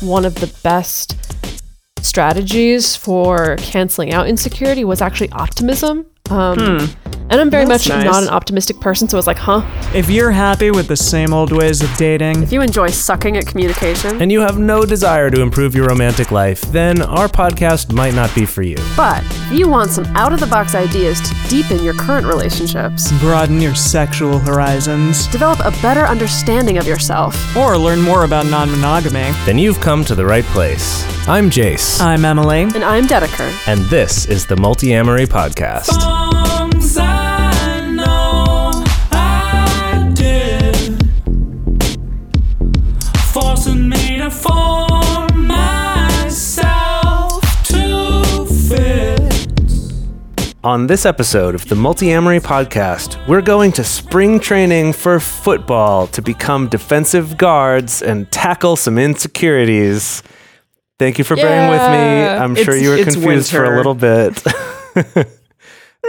one of the best strategies for canceling out insecurity was actually optimism. Um, And I'm very That's much nice. not an optimistic person, so I was like, huh? If you're happy with the same old ways of dating, If you enjoy sucking at communication, and you have no desire to improve your romantic life, then our podcast might not be for you. but if you want some out of the box ideas to deepen your current relationships, broaden your sexual horizons, develop a better understanding of yourself, or learn more about non monogamy, Then you've come to the right place. I'm Jase, I'm Emily. and I'm Dedeker. and this is the Multiamory Podcast. Songs On this episode of the Multiamory Podcast, we're going to spring training for football to become defensive guards and tackle some insecurities. Thank you for bearing with me. Yeah. I'm sure It's- you were it's confused for a little bit.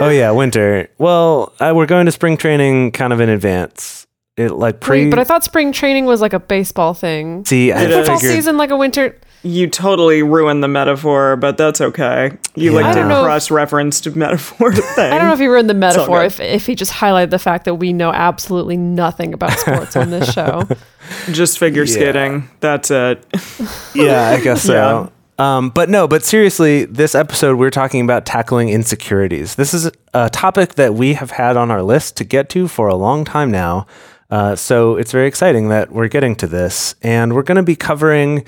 oh yeah, winter. Well, uh, we're going to spring training kind of in advance. It like pre. Wait, but I thought spring training was like a baseball thing. See, I It is. Football figured. season like a winter. You totally ruined the metaphor, but that's okay. You Yeah. I like don't to cross referenced metaphor thing. I don't know if you were in the metaphor, if, if he just highlighted the fact that we know absolutely nothing about sports on this show. Just figure Yeah. skating. That's it. yeah, I guess so. Um, but no, but seriously, this episode we're talking about tackling insecurities. This is a topic that we have had on our list to get to for a long time now. Uh, so it's very exciting that we're getting to this, and we're going to be covering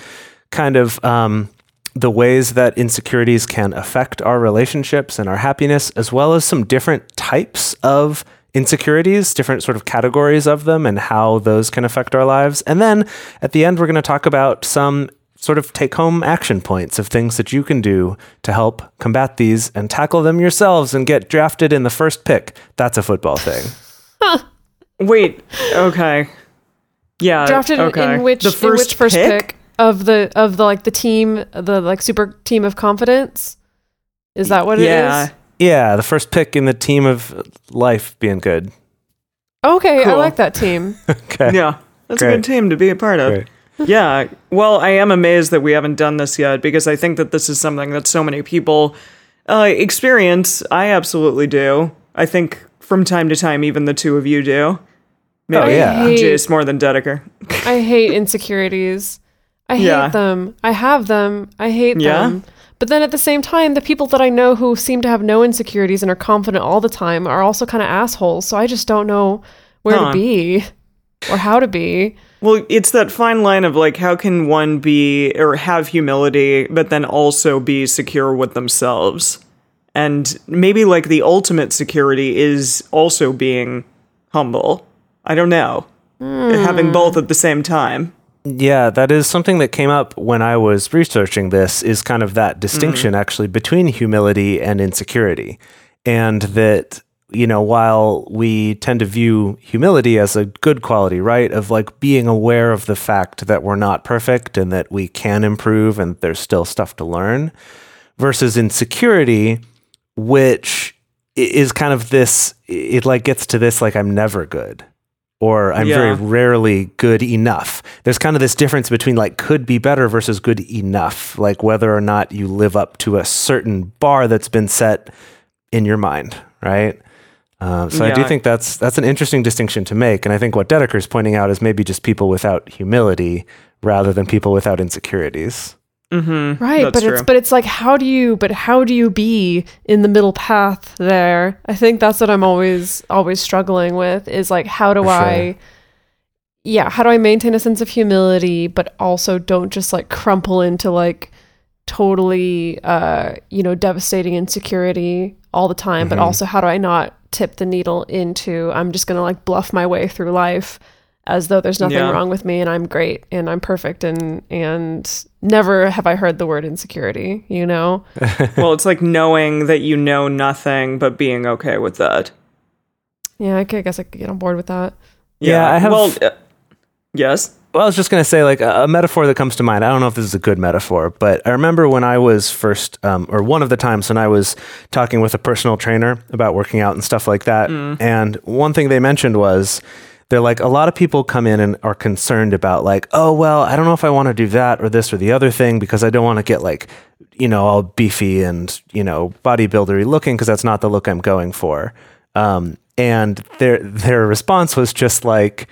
kind of um, the ways that insecurities can affect our relationships and our happiness, as well as some different types of insecurities, different sort of categories of them, and how those can affect our lives. And then at the end, we're going to talk about some sort of take home action points of things that you can do to help combat these and tackle them yourselves and get drafted in the first pick. That's a football thing. Wait, okay. Yeah. Drafted in- okay. in which the in which first pick? Of the of the like the team the like super team of confidence? Is that what it is? Yeah. Yeah, the first pick in the team of life being good. Okay, I like that team. Okay. Yeah. That's a good team to be a part of. Great. Yeah. Well, I am amazed that we haven't done this yet because I think that this is something that so many people uh, experience. I absolutely do. I think from time to time, even the two of you do. Maybe Oh, yeah. I hate, Jase more than Dedeker. I hate insecurities. I hate them. I have them. I hate Yeah? them. But then at the same time, the people that I know who seem to have no insecurities and are confident all the time are also kind of assholes. So I just don't know where Huh. to be or how to be. Well, it's that fine line of like, how can one be or have humility, but then also be secure with themselves? And maybe like the ultimate security is also being humble. I don't know. Hmm. Having both at the same time. Yeah, that is something that came up when I was researching this is kind of that distinction mm-hmm. actually between humility and insecurity. And that, you know, while we tend to view humility as a good quality, right? Of like being aware of the fact that we're not perfect and that we can improve and there's still stuff to learn versus insecurity, which is kind of this, it like gets to this like I'm never good or I'm very rarely good enough. There's kind of this difference between like could be better versus good enough, like whether or not you live up to a certain bar that's been set in your mind, right? Um, so I do think that's that's an interesting distinction to make, and I think what Dedeker is pointing out is maybe just people without humility rather than people without insecurities. Mm-hmm. Right, That's but it's but it's like how do you but how do you be in the middle path there? I think that's what I'm always always struggling with is like how do For sure. I yeah, how do I maintain a sense of humility but also don't just like crumple into like totally uh you know devastating insecurity all the time, but Mhm. also how do I not tip the needle into I'm just going to like bluff my way through life as though there's nothing Yeah. wrong with me and I'm great and I'm perfect and and never have I heard the word insecurity, you know? well, it's like knowing that you know nothing, but being okay with that. Yeah, I, could- I guess I could get on board with that. Yeah, I have- Well, uh, yes. Well, I was just going to say, like, a, a metaphor that comes to mind. I don't know if this is a good metaphor, but I remember when I was first, um, or one of the times when I was talking with a personal trainer about working out and stuff like that. And one thing they mentioned was they're like a lot of people come in and are concerned about like, oh well, I don't know if I want to do that or this or the other thing because I don't want to get like, you know, all beefy and you know bodybuildery looking because that's not the look I'm going for. Um, and their their response was just like,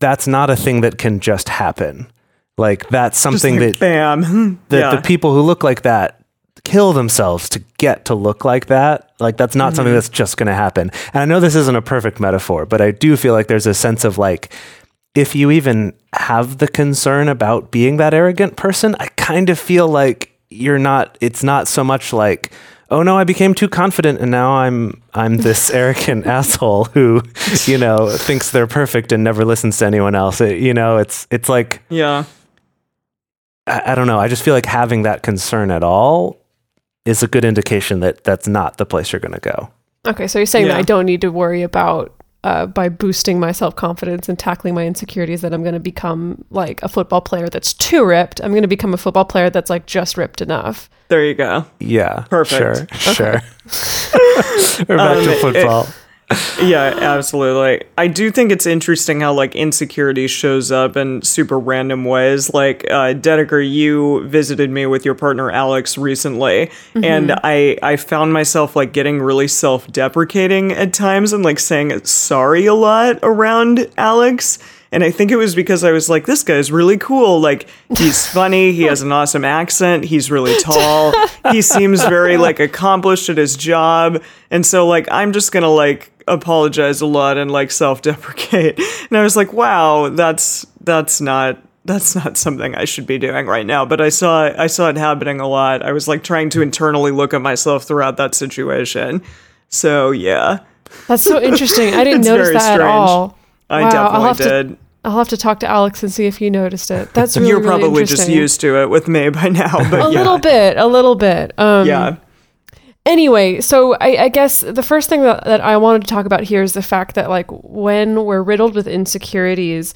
that's not a thing that can just happen. Like that's something like, that bam. that yeah. the people who look like that kill themselves to get to look like that. Like that's not something mm-hmm. that's just going to happen. And I know this isn't a perfect metaphor, but I do feel like there's a sense of like if you even have the concern about being that arrogant person, I kind of feel like you're not it's not so much like oh no I became too confident and now I'm I'm this arrogant asshole who you know thinks they're perfect and never listens to anyone else. It- you know, it's it's like yeah. I, I don't know. I just feel like having that concern at all is a good indication that that's not the place you're going to go. Okay, so you're saying that I don't need to worry about uh, by boosting my self confidence and tackling my insecurities that I'm going to become like a football player that's too ripped. I'm going to become a football player that's like just ripped enough. There you go. Yeah. Perfect. Sure. Sure. We're back Um, to it- football. Yeah, absolutely. I do think it's interesting how like insecurity shows up in super random ways. Like uh Dedeker, you visited me with your partner Alex recently, and I I found myself like getting really self-deprecating at times and like saying sorry a lot around Alex. And I think it was because I was like, this guy's really cool. Like, he's funny. He has an awesome accent. He's really tall. He seems very, like, accomplished at his job. And so, like, I'm just going to, like, apologize a lot and, like, self deprecate. And I was like, wow, that's, that's not. That's not something I should be doing right now, but I saw I saw it happening a lot. I was like trying to internally look at myself throughout that situation. So yeah, That's so interesting. I didn't notice that at all. I Wow, I'll definitely have to- I'll have to talk to Alex and see if he noticed it. That's really, You're really probably just used to it with me by now, but a yeah. little bit, a little bit. Um, Yeah. Anyway, so I, I guess the first thing that, that I wanted to talk about here is the fact that like when we're riddled with insecurities,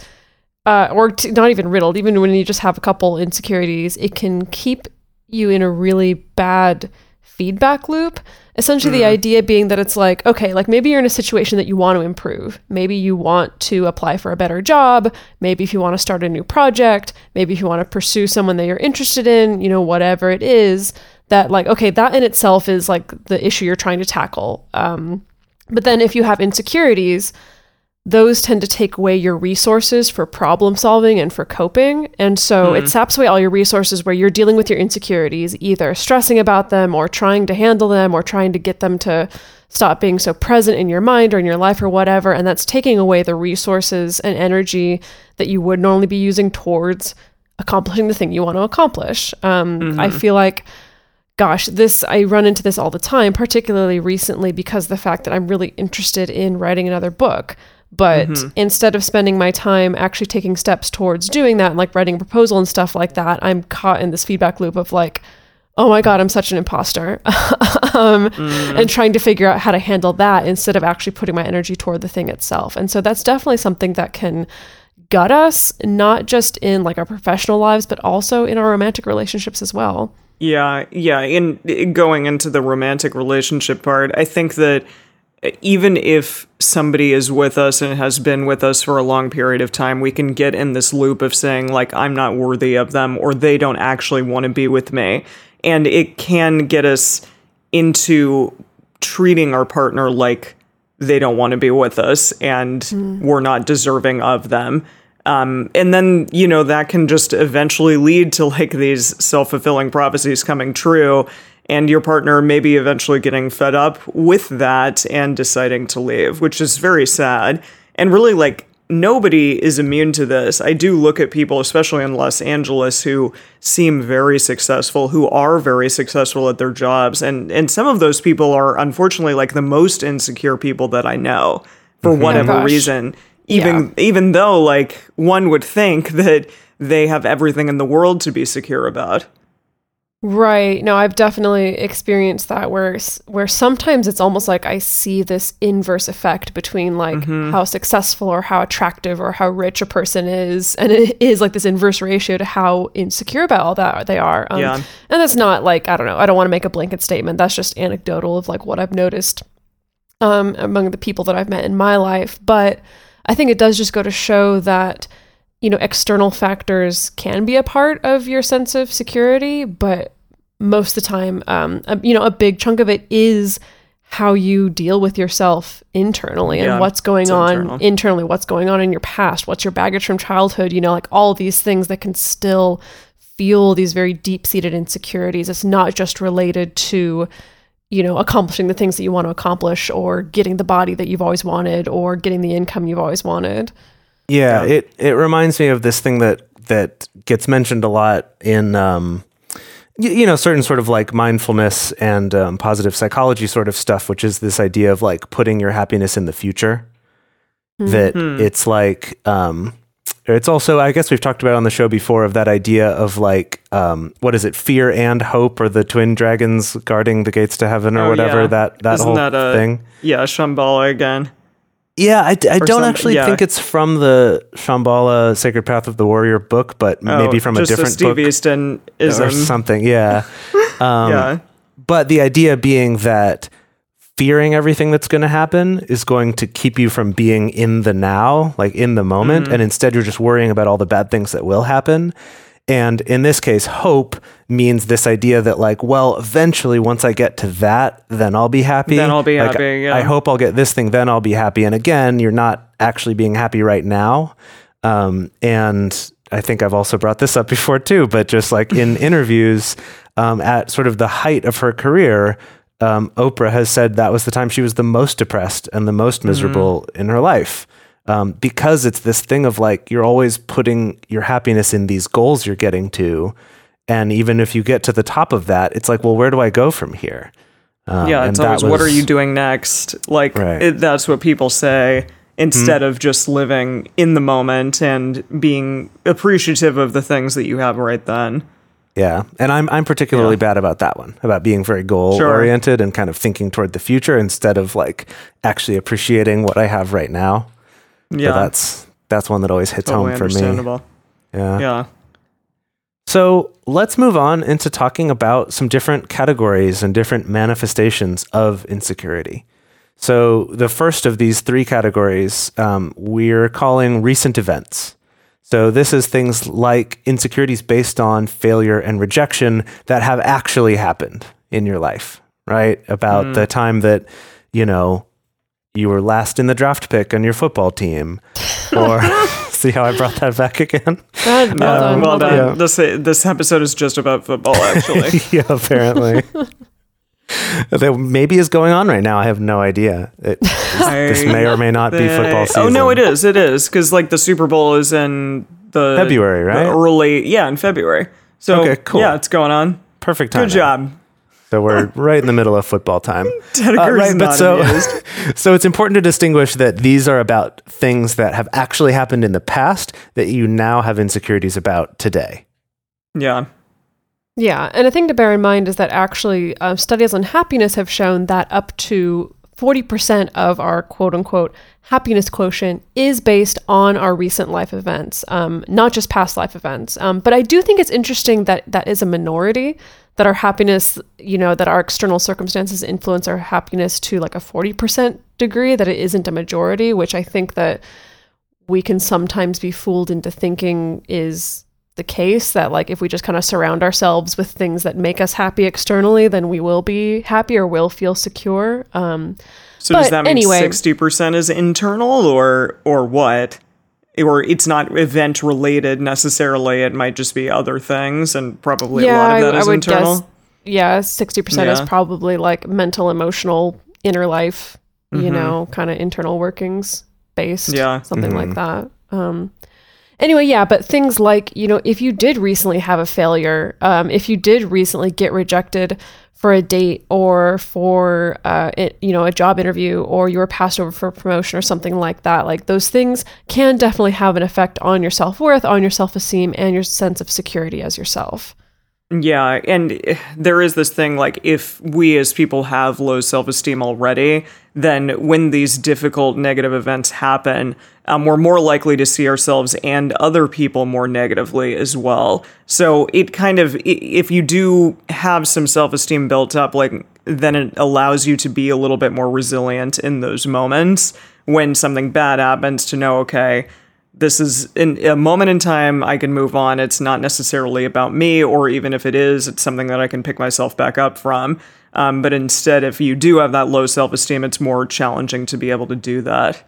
uh, or t- not even riddled, even when you just have a couple insecurities, it can keep you in a really bad feedback loop. Essentially, the idea being that it's like, okay, like maybe you're in a situation that you want to improve. Maybe you want to apply for a better job. Maybe if you want to start a new project. Maybe if you want to pursue someone that you're interested in, you know, whatever it is that, like, okay, that in itself is like the issue you're trying to tackle. Um, but then if you have insecurities, those tend to take away your resources for problem solving and for coping. And so it saps away all your resources where you're dealing with your insecurities, either stressing about them or trying to handle them or trying to get them to stop being so present in your mind or in your life or whatever. And that's taking away the resources and energy that you would normally be using towards accomplishing the thing you want to accomplish. Um, I feel like gosh, this I run into this all the time, particularly recently because of the fact that I'm really interested in writing another book. But instead of spending my time actually taking steps towards doing that, and like writing a proposal and stuff like that, I'm caught in this feedback loop of like, oh my god, I'm such an imposter, um, and trying to figure out how to handle that instead of actually putting my energy toward the thing itself. And so that's definitely something that can gut us, not just in like our professional lives, but also in our romantic relationships as well. Yeah, yeah. In, in going into the romantic relationship part, I think that even if somebody is with us and has been with us for a long period of time, we can get in this loop of saying, like, I'm not worthy of them or they don't actually want to be with me. And it can get us into treating our partner like they don't want to be with us and hmm. we're not deserving of them. Um, and then, you know, that can just eventually lead to like these self fulfilling prophecies coming true, and your partner maybe eventually getting fed up with that and deciding to leave, which is very sad. And really, like, nobody is immune to this. I do look at people, especially in Los Angeles, who seem very successful, who are very successful at their jobs. And, and some of those people are unfortunately like the most insecure people that I know for whatever gosh. reason even even though like one would think that they have everything in the world to be secure about. Right. No, I've definitely experienced that where where sometimes it's almost like I see this inverse effect between like how successful or how attractive or how rich a person is, and it is like this inverse ratio to how insecure about all that they are. Um, Yeah. And that's not like I don't know. I don't want to make a blanket statement. That's just anecdotal of like what I've noticed um, among the people that I've met in my life. But I think it does just go to show that you know external factors can be a part of your sense of security, but most of the time, um, a, you know, a big chunk of it is how you deal with yourself internally and Yeah, what's going on internal. internally, what's going on in your past, what's your baggage from childhood, you know, like all these things that can still fuel these very deep seated insecurities. It's not just related to, you know, accomplishing the things that you want to accomplish or getting the body that you've always wanted or getting the income you've always wanted. Yeah, Yeah. it it reminds me of this thing that that gets mentioned a lot in um y- you know certain sort of like mindfulness and um, positive psychology sort of stuff, which is this idea of like putting your happiness in the future. That it's like um it's also I guess we've talked about on the show before of that idea of like um what is it fear and hope or the twin dragons guarding the gates to heaven or Oh, whatever yeah. that that Isn't whole that a- thing. Yeah, Shambhala again. Yeah, i, Or don't some- actually yeah. think it's from the Shambhala Sacred Path of the Warrior book, but maybe Oh, from a different Steve book Easton or something. Yeah. Um, yeah. But the idea being that fearing everything that's going to happen is going to keep you from being in the now, like in the moment, Mm-hmm. and instead you're just worrying about all the bad things that will happen. And in this case, hope means this idea that, like, well, eventually, once I get to that, then I'll be happy. Then I'll be Like, happy, yeah. I hope I'll get this thing, then I'll be happy. And again, you're not actually being happy right now. Um, and I think I've also brought this up before too, but just like in interviews um, at sort of the height of her career, um, Oprah has said that was the time she was the most depressed and the most miserable in her life. Um, because it's this thing of like you're always putting your happiness in these goals you're getting to. And even if you get to the top of that, it's like, well, where do I go from here? Um, yeah, and it's always what are you doing next? Like Right. it, that's what people say instead Hmm. of just living in the moment and being appreciative of the things that you have right then. Yeah, and I'm I'm particularly Yeah. bad about that one, about being very goal Sure. oriented and kind of thinking toward the future instead of like actually appreciating what I have right now. Yeah, But that's that's one that always hits totally home for me. Yeah. Yeah. So let's move on into talking about some different categories and different manifestations of insecurity. So the first of these three categories um, we're calling recent events. So this is things like insecurities based on failure and rejection that have actually happened in your life, right? About hmm. the time that, you know, you were last in the draft pick on your football team. Or see how I brought that back again? Good, well done. well done. Yeah. This this episode is just about football, actually. yeah, apparently. That maybe is going on right now. I have no idea. It, this may or may not be football season. Oh no, it is. It is because like the Super Bowl is in the February, right? the early, yeah, in February. So Okay, cool. Yeah, it's going on. Perfect time. Good job. So we're right in the middle of football time. Dedeker's Uh, right, but not so so it's important to distinguish that these are about things that have actually happened in the past that you now have insecurities about today. Yeah. Yeah, and a thing to bear in mind is that actually uh, studies on happiness have shown that up to 40% of our quote unquote happiness quotient is based on our recent life events, um, not just past life events. Um, but I do think it's interesting that that is a minority, that our happiness, you know, that our external circumstances influence our happiness to like a 40% degree, that it isn't a majority, which I think that we can sometimes be fooled into thinking is the case that like if we just kind of surround ourselves with things that make us happy externally then we will be happy or will feel secure um So does that mean anyway- sixty percent is internal, or or what? Or it's not event related necessarily. It might just be other things, and probably a lot of that is internal. guess yeah 60% is probably like mental emotional inner life Mm-hmm. you know kind of internal workings based Yeah. something like that um anyway yeah but things like you know if you did recently have a failure um if you did recently get rejected for a date or for uh it, you know a job interview or you were passed over for a promotion or something like that like those things can definitely have an effect on your self-worth on your self-esteem and your sense of security as yourself Yeah, and eh, there is this thing like if we as people have low self esteem already, then when these difficult negative events happen, um, we're more likely to see ourselves and other people more negatively as well. So it kind of, if you do have some self esteem built up, like then it allows you to be a little bit more resilient in those moments when something bad happens to know, okay, this is in a moment in time I can move on. It's not necessarily about me, or even if it is, it's something that I can pick myself back up from. Um, but instead, if you do have that low self esteem, it's more challenging to be able to do that.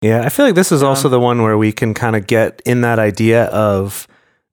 Yeah, I feel like this is also the one where we can kind of get in that idea of,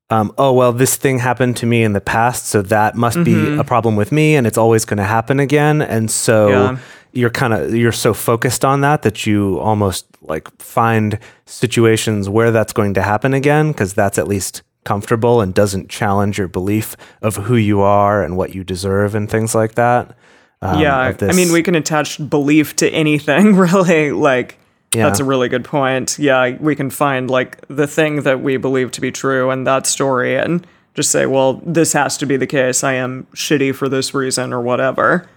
um, oh, well, this thing happened to me in the past, so that must be a problem with me, and it's always going to happen again. And so Yeah. You're kind of you're so focused on that that you almost like find situations where that's going to happen again because that's at least comfortable and doesn't challenge your belief of who you are and what you deserve and things like that. Um, yeah, of I mean, we can attach belief to anything, really. Like, Yeah. that's a really good point. Yeah, we can find like the thing that we believe to be true in that story and just say, well, this has to be the case. I am shitty for this reason or whatever.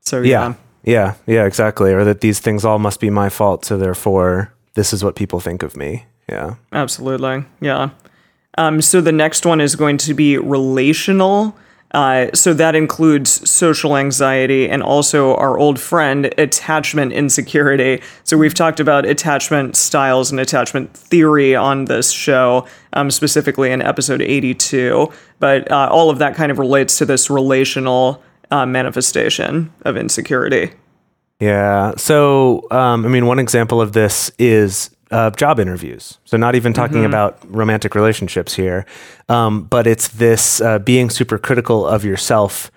So, yeah. Yeah. Yeah, yeah, exactly. Or that these things all must be my fault, so therefore this is what people think of me. Yeah. Absolutely. Yeah. Um, so the next one is going to be relational. Uh, so that includes social anxiety and also our old friend, attachment insecurity. So we've talked about attachment styles and attachment theory on this show, um, specifically in episode 82. But uh, all of that kind of relates to this relational uh, manifestation of insecurity. Yeah. So, um, I mean, one example of this is uh, job interviews. So, not even talking about romantic relationships here, um, but it's this uh, being super critical of yourself,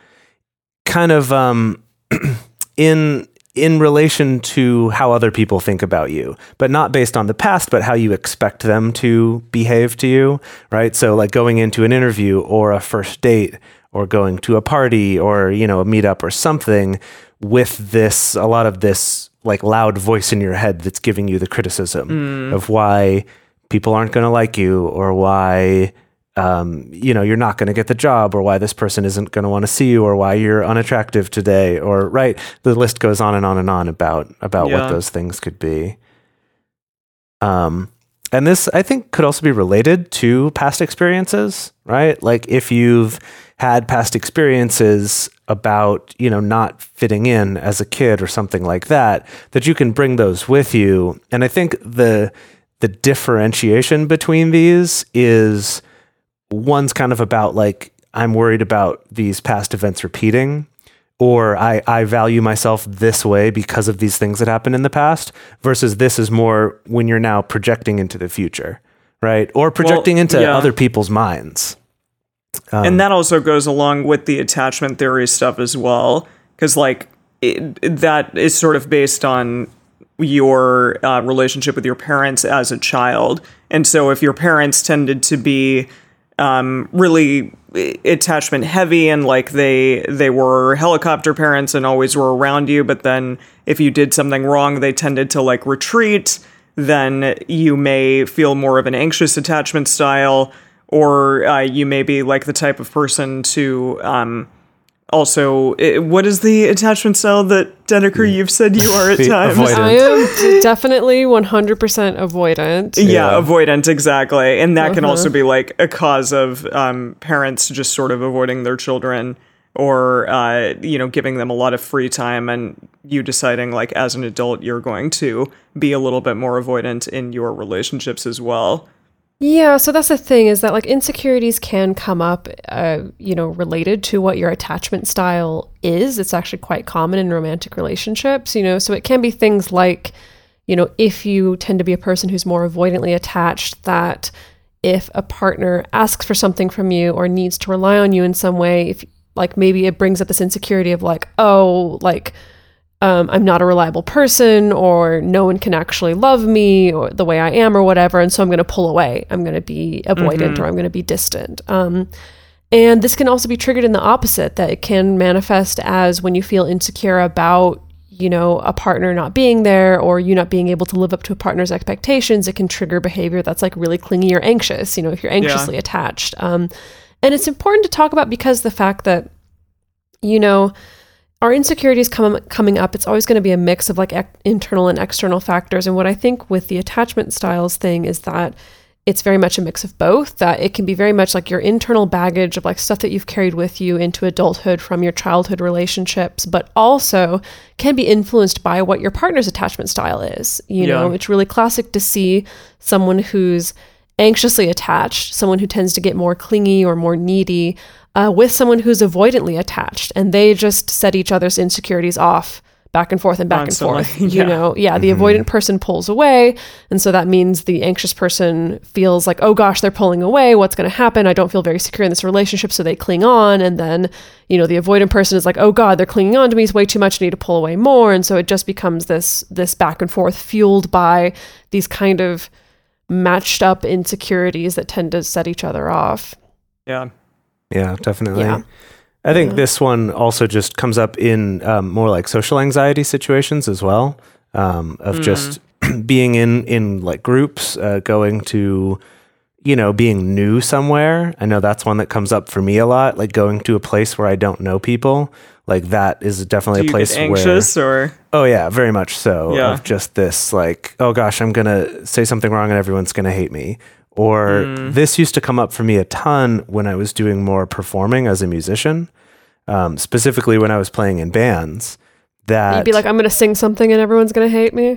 kind of um, in in relation to how other people think about you, but not based on the past, but how you expect them to behave to you, right? So, like going into an interview or a first date or going to a party or you know a meetup or something with this a lot of this like loud voice in your head that's giving you the criticism of why people aren't going to like you or why um, you know you're not going to get the job or why this person isn't going to want to see you or why you're unattractive today or right? The list goes on and on and on about about Yeah. what those things could be. Um and this i think could also be related to past experiences right? Like if you've had past experiences about you know not fitting in as a kid or something like that that you can bring those with you. And i think the the differentiation between these is one's kind of about like i'm worried about these past events repeating or I, I value myself this way because of these things that happened in the past versus this is more when you're now projecting into the future right? Or projecting into yeah. other people's minds. Um, and that also goes along with the attachment theory stuff as well because like it, that is sort of based on your uh, relationship with your parents as a child. And so if your parents tended to be um, really attachment heavy and like they they were helicopter parents and always were around you but then if you did something wrong they tended to like retreat then you may feel more of an anxious attachment style or uh, you may be like the type of person to um, also i what is the attachment style that Dedeker you've said you are at times? avoidant. I am definitely 100% avoidant. yeah, avoidant exactly. And that can also be like a cause of um, parents just sort of avoiding their children or uh, you know giving them a lot of free time and you deciding like as an adult you're going to be a little bit more avoidant in your relationships as well Yeah, so that's the thing is that like insecurities can come up, uh, you know, related to what your attachment style is. It's actually quite common in romantic relationships, you know, so it can be things like, you know, if you tend to be a person who's more avoidantly attached, that if a partner asks for something from you or needs to rely on you in some way, if like maybe it brings up this insecurity of like, oh, like, um, I'm not a reliable person, or no one can actually love me or the way I am, or whatever. And so I'm going to pull away. I'm going to be avoidant or I'm going to be distant. Um, and this can also be triggered in the opposite, that it can manifest as when you feel insecure about, you know, a partner not being there or you not being able to live up to a partner's expectations. It can trigger behavior that's like really clingy or anxious, you know, if you're anxiously attached. Um, and it's important to talk about because the fact that, you know, our insecurities come coming up it's always going to be a mix of like internal and external factors and what i think with the attachment styles thing is that it's very much a mix of both that it can be very much like your internal baggage of like stuff that you've carried with you into adulthood from your childhood relationships but also can be influenced by what your partner's attachment style is you Yeah. know it's really classic to see someone who's anxiously attached someone who tends to get more clingy or more needy uh, with someone who's avoidantly attached and they just set each other's insecurities off back and forth and back Constantly, and forth yeah. you know yeah the avoidant person pulls away and so that means the anxious person feels like oh gosh they're pulling away what's going to happen i don't feel very secure in this relationship so they cling on and then you know the avoidant person is like oh god they're clinging on to me it's way too much i need to pull away more and so it just becomes this this back and forth fueled by these kind of matched up insecurities that tend to set each other off Yeah. Yeah, definitely. Yeah. I think this one also just comes up in um, more like social anxiety situations as well, um, of just being in in like groups, uh, going to, you know, being new somewhere. I know that's one that comes up for me a lot, like going to a place where I don't know people. Like that is definitely a place get anxious or where. Oh yeah, very much so. Yeah. Of just this like, oh gosh, I'm gonna say something wrong and everyone's gonna hate me. Or Mm. this used to come up for me a ton when I was doing more performing as a musician, um, specifically when I was playing in bands. That you'd be like i'm going to sing something and everyone's going to hate me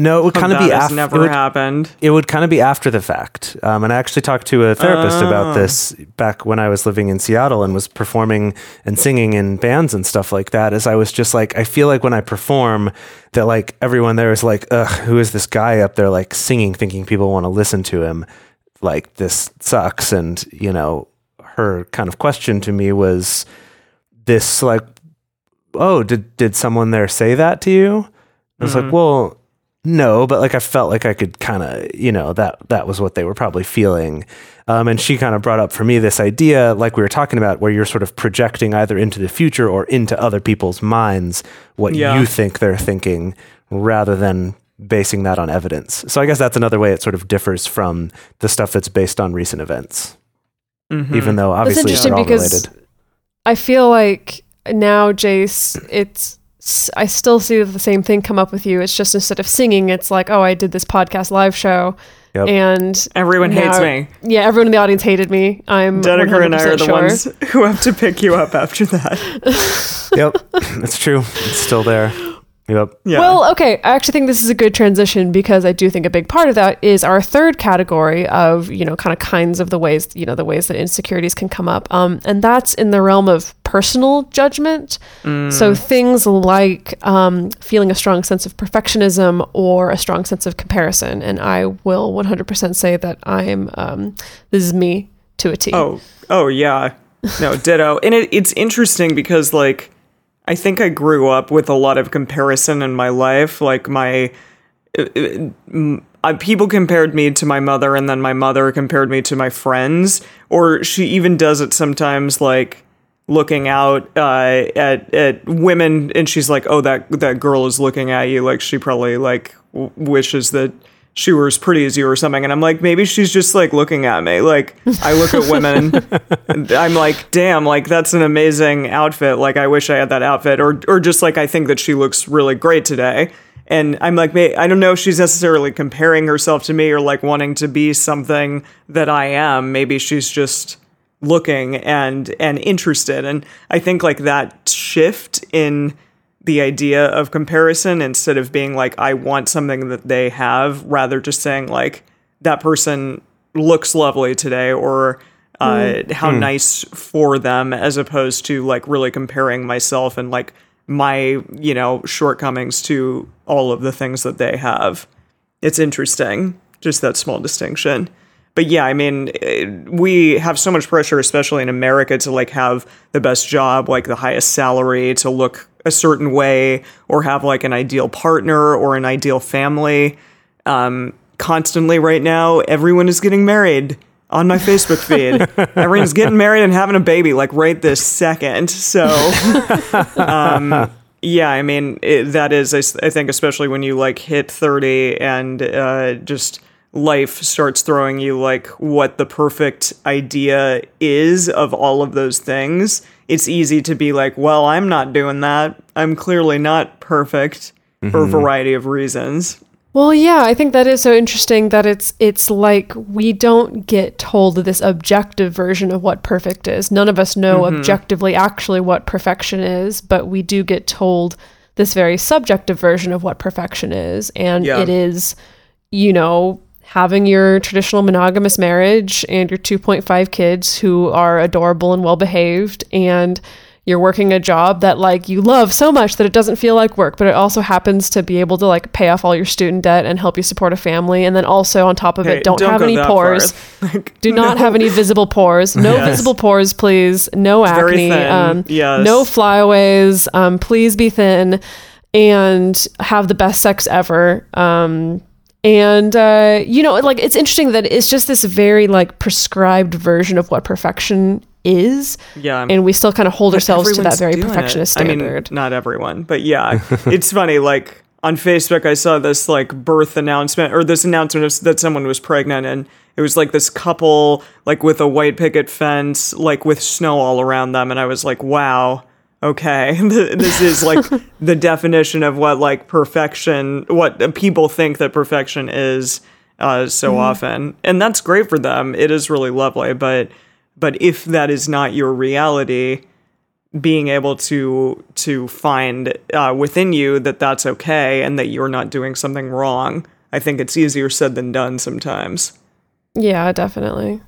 no, it would kind of be after. never it would, happened. it would kind of be after the fact. Um, and I actually talked to a therapist about Oh. this back when I was living in Seattle and was performing and singing in bands and stuff like that. As I was just like, I feel like when I perform, that like everyone there is like, ugh, who is this guy up there like singing, thinking people want to listen to him? Like this sucks. And you know, her kind of question to me was this like, oh, did did someone there say that to you? I was like, well, no, but like I felt like I could kind of, you know, that that was what they were probably feeling. Um, and she kind of brought up for me this idea, like we were talking about, where you're sort of projecting either into the future or into other people's minds what Yeah. you think they're thinking, rather than basing that on evidence. So I guess that's another way it sort of differs from the stuff that's based on recent events, Mhm. even though That's obviously interesting they're all because related. I feel like now, Jase, it's I still see the same thing come up with you. It's just instead of singing, it's like, oh, I did this podcast live show, Yep. and Everyone hates me. Yeah, everyone in the audience hated me. I'm Dedeker and I are the sure. ones who have to pick you up after that. yep, it's true. It's still there. Yep. Yeah. Well, okay. I actually think this is a good transition because I do think a big part of that is our third category of, you know, kind of kinds of the ways, you know, the ways that insecurities can come up. Um, and that's in the realm of personal judgment. So things like um, feeling a strong sense of perfectionism or a strong sense of comparison. And I will 100% say that I'm, um, this is me to a T. Oh, oh yeah. No, ditto. And it, it's interesting because like I think I grew up with a lot of comparison in my life. Like my uh, uh, people compared me to my mother, and then my mother compared me to my friends. Or she even does it sometimes, like looking out uh, at at women, and she's like, "Oh, that that girl is looking at you." Like she probably like w- wishes that she were as pretty as you or something. And I'm like, maybe she's just like looking at me. Like I look at women, I'm like, damn, like that's an amazing outfit. Like I wish I had that outfit, or or just like I think that she looks really great today. And I'm like, I don't know if she's necessarily comparing herself to me or like wanting to be something that I am. Maybe she's just looking and and interested. And I think like that shift in the idea of comparison instead of being like I want something that they have, rather just saying like that person looks lovely today or uh, how nice for them, as opposed to like really comparing myself and like my you know shortcomings to all of the things that they have. It's interesting, just that small distinction. But yeah, I mean, eh, we have so much pressure, especially in America, to like have the best job, like the highest salary, to look a certain way, or have like an ideal partner or an ideal family. Um, constantly right now, everyone is getting married on my Facebook feed. Everyone's getting married and having a baby, like right this second. So, um, yeah, I mean, it, that is I think, especially when you like hit 30 and uh, just life starts throwing you like what the perfect idea is of all of those things. It's easy to be like, well, I'm not doing that. I'm clearly not perfect for a mm-hmm. variety of reasons. Well, yeah, I think that is so interesting that it's it's like we don't get told this objective version of what perfect is. None of us know mm-hmm. objectively actually what perfection is, but we do get told this very subjective version of what perfection is, and Yeah. it is, you know, having your traditional monogamous marriage and your 2.5 kids who are adorable and well behaved and you're working a job that like you love so much that it doesn't feel like work but it also happens to be able to like pay off all your student debt and help you support a family and then also on top of Hey, it don't, have any pores. Like, do not no. have any visible pores no Yes. visible pores please no acne um yes. no flyaways um please be thin and have the best sex ever um and uh you know like it's interesting that it's just this very like prescribed version of what perfection is Yeah. and we still kind of hold ourselves to that very doing it. perfectionist I mean, standard not everyone, but yeah, it's funny. Like on Facebook, I saw this like birth announcement or this announcement of, that someone was pregnant, and it was like this couple like with a white picket fence, like with snow all around them, and I was like, wow. Okay, this is like the definition of what like perfection, what people think that perfection is uh, so often, and that's great for them. It is really lovely, but but if that is not your reality, being able to to find uh, within you that that's okay and that you're not doing something wrong, I think it's easier said than done sometimes. yeah definitely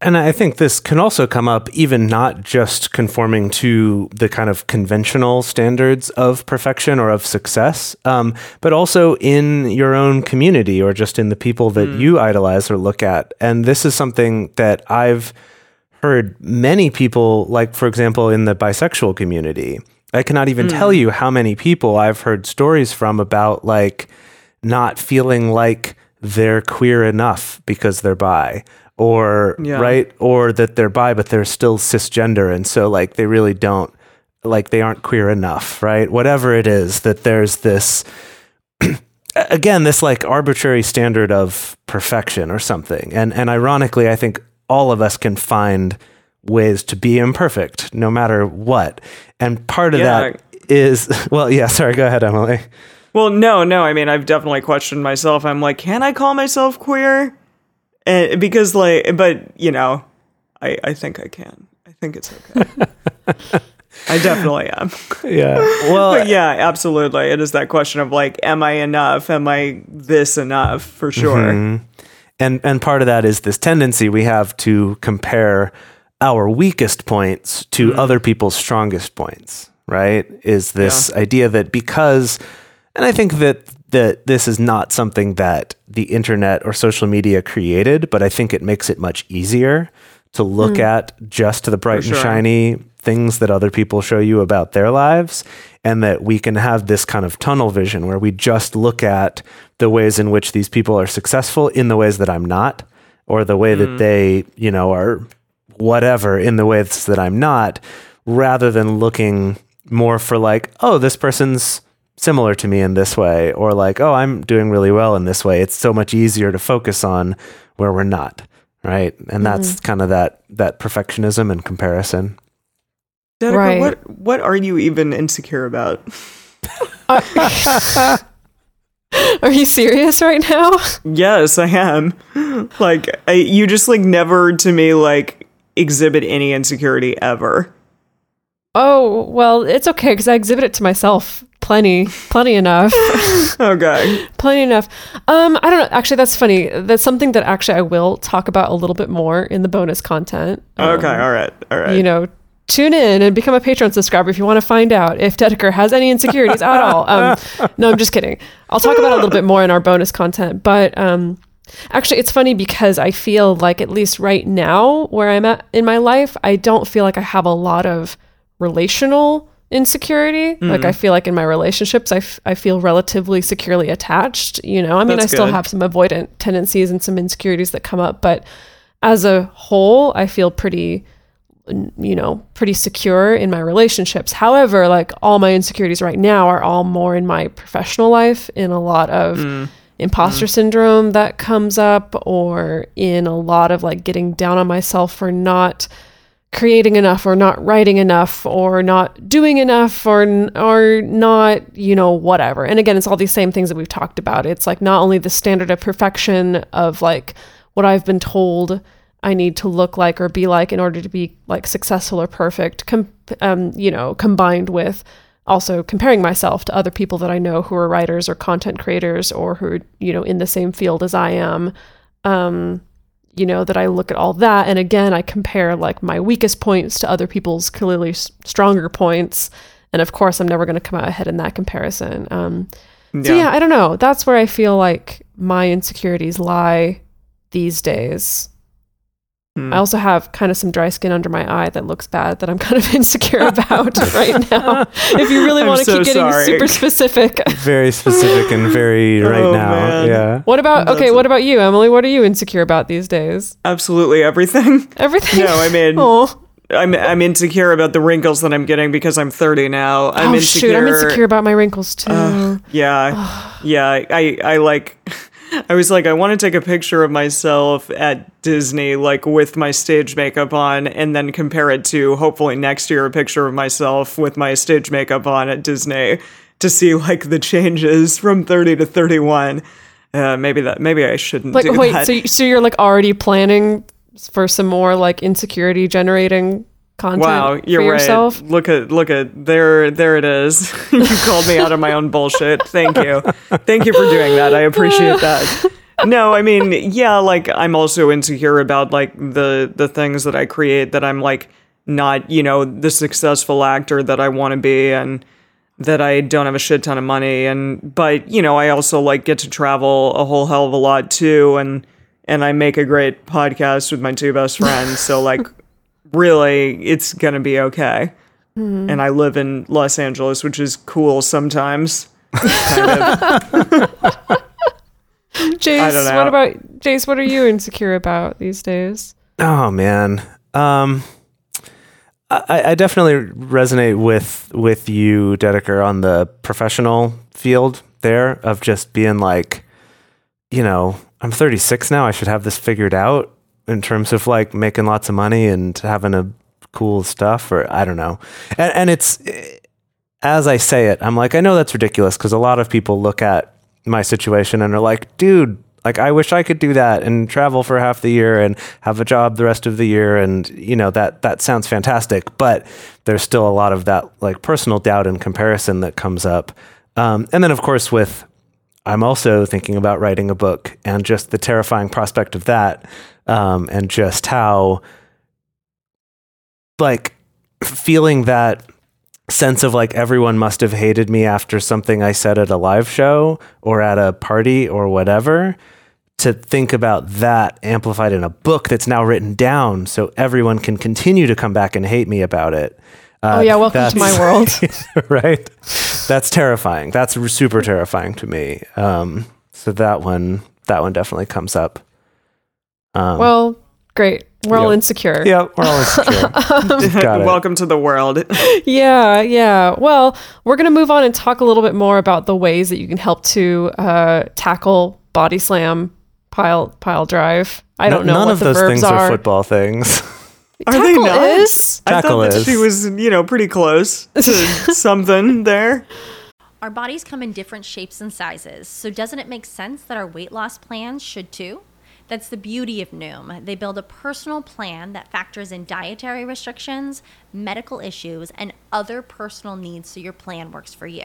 And I think this can also come up even not just conforming to the kind of conventional standards of perfection or of success, um, but also in your own community or just in the people that you idolize or look at. And this is something that I've heard many people, like, for example, in the bisexual community. I cannot even tell you how many people I've heard stories from about like not feeling like they're queer enough because they're bi or Yeah. right or that they're bi but they're still cisgender and so like they really don't like they aren't queer enough right whatever it is that there's this again this like arbitrary standard of perfection or something and and ironically i think all of us can find ways to be imperfect no matter what and part of Yeah. that is well yeah sorry go ahead emily Well, no, no. I mean, I've definitely questioned myself. I'm like, can I call myself queer? And because like, but you know, I I think I can. I think it's okay. I definitely am. yeah well But yeah, absolutely. It is that question of like, am I enough? Am I this enough? For sure. Mm-hmm. and and part of that is this tendency we have to compare our weakest points to mm-hmm. other people's strongest points right is this idea that because and i think that that this is not something that the internet or social media created but i think it makes it much easier to look hmm. at just the bright and sure. shiny things that other people show you about their lives and that we can have this kind of tunnel vision where we just look at the ways in which these people are successful in the ways that I'm not or the way that hmm. they, you know, are whatever in the ways that I'm not rather than looking more for like, oh, this person's similar to me in this way or like, oh, I'm doing really well in this way. It's so much easier to focus on where we're not, right? And mm-hmm. that's kind of that that perfectionism and comparison. Dedeker, Right. what what are you even insecure about? are you serious right now Yes, I am. Like I, you just like never to me like exhibit any insecurity ever. oh well it's okay because i exhibit it to myself plenty plenty enough Okay. plenty enough um i don't know actually that's funny that's something that actually i will talk about a little bit more in the bonus content Okay. Um, all right. All right. you know tune in and become a patreon subscriber if you want to find out if Dedeker has any insecurities at all um no i'm just kidding i'll talk about it a little bit more in our bonus content but um actually it's funny because i feel like at least right now where i'm at in my life i don't feel like i have a lot of relational insecurity. Like i feel like in my relationships I, f- I feel relatively securely attached you know? I mean That's i still good. have some avoidant tendencies and some insecurities that come up but as a whole i feel pretty you know pretty secure in my relationships. However like all my insecurities right now are all more in my professional life in a lot of Mm. imposter syndrome that comes up or in a lot of like getting down on myself for not creating enough or not writing enough or not doing enough or or not you know whatever. And again it's all these same things that we've talked about. It's like not only the standard of perfection of like what i've been told i need to look like or be like in order to be like successful or perfect com- um, you know combined with also comparing myself to other people that i know who are writers or content creators or who are you know in the same field as i am. Um, you know that I look at all that. And again I compare like my weakest points to other people's clearly s- stronger points. And of course I'm never going to come out ahead in that comparison. Um, so yeah I don't know. That's where I feel like my insecurities lie these days Hmm. I also have kind of some dry skin under my eye that looks bad that I'm kind of insecure about right now if you really want to so keep getting sorry. super specific Very specific and very right Oh, now. man. Yeah. what about okay That's- what about you Emily what are you insecure about these days Absolutely everything. everything No, I mean, oh I'm I'm insecure about the wrinkles that I'm getting because I'm 30 now. I'm oh insecure. shoot, I'm insecure about my wrinkles too. Uh, Yeah, yeah. I I like. I was like, I want to take a picture of myself at Disney, like with my stage makeup on, and then compare it to hopefully next year a picture of myself with my stage makeup on at Disney to see like the changes from 30 to 31. Uh, maybe that. Maybe I shouldn't like, wait, that. so so you're like already planning for some more like insecurity generating content Wow, you're for right. yourself? Look at look at there there it is. you called me out on my own bullshit. Thank you. Thank you for doing that. I appreciate that. No, I mean, yeah, like I'm also insecure about like the the things that I create that I'm like not, you know, the successful actor that I want to be and that I don't have a shit ton of money and but, you know, I also like get to travel a whole hell of a lot too and and I make a great podcast with my two best friends. So like really it's gonna be okay. And I live in Los Angeles, which is cool sometimes. kind of. Jase, don't know. what about Jase? What are you insecure about these days? Oh man. Um I, I definitely resonate with with you, Dedeker, on the professional field there of just being like, you know, I'm 36 now. I should have this figured out in terms of like making lots of money and having a cool stuff, or I don't know. And, and it's as I say it, I'm like, I know that's ridiculous because a lot of people look at my situation and are like, dude, like I wish I could do that and travel for half the year and have a job the rest of the year and you know that that sounds fantastic, but there's still a lot of that like personal doubt and comparison that comes up. Um, and then of course with I'm also thinking about writing a book and just the terrifying prospect of that um, and just how like feeling that sense of like everyone must have hated me after something I said at a live show or at a party or whatever. To think about that amplified in a book that's now written down so everyone can continue to come back and hate me about it. Uh, Oh yeah, welcome to my world. right? That's terrifying. That's super terrifying to me. Um, so that one, that one definitely comes up. Um, well, great. We're all insecure. yeah, we're all insecure. Got it. Welcome to the world. Yeah, yeah. Well, we're going to move on and talk a little bit more about the ways that you can help to uh, tackle body slam, pile pile drive. I don't know None what of the those verbs things are. football things. Are they Tackle not? is? I Tackle thought that is. she was, you know, pretty close to something there. Our bodies come in different shapes and sizes, so doesn't it make sense that our weight loss plans should too? That's the beauty of Noom. They build a personal plan that factors in dietary restrictions, medical issues, and other personal needs so your plan works for you.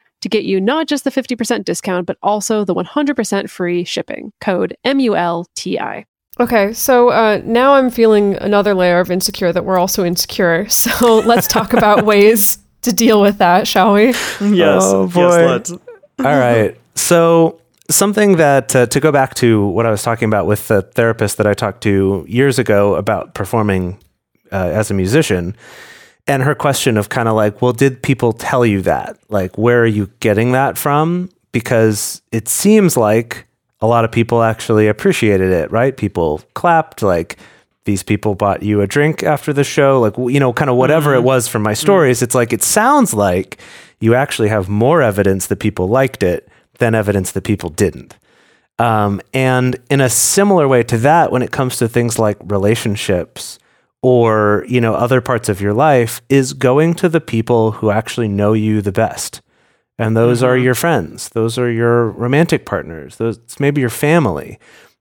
to get you not just the 50% discount, but also the 100% free shipping. Code M U L T I. Okay, so uh, now I'm feeling another layer of insecure that we're also insecure. So let's talk about ways to deal with that, shall we? Yes, Oh, yes, boy. let's. All right. So, something that uh, to go back to what I was talking about with the therapist that I talked to years ago about performing uh, as a musician, and her question of kind of like, well, did people tell you that? Like, where are you getting that from? Because it seems like a lot of people actually appreciated it, right? People clapped, like, these people bought you a drink after the show, like, you know, kind of whatever it was from my stories. It's like, it sounds like you actually have more evidence that people liked it than evidence that people didn't. Um, and in a similar way to that, when it comes to things like relationships or you know other parts of your life, is going to the people who actually know you the best, and those are mm-hmm. your friends, those are your romantic partners, those maybe your family,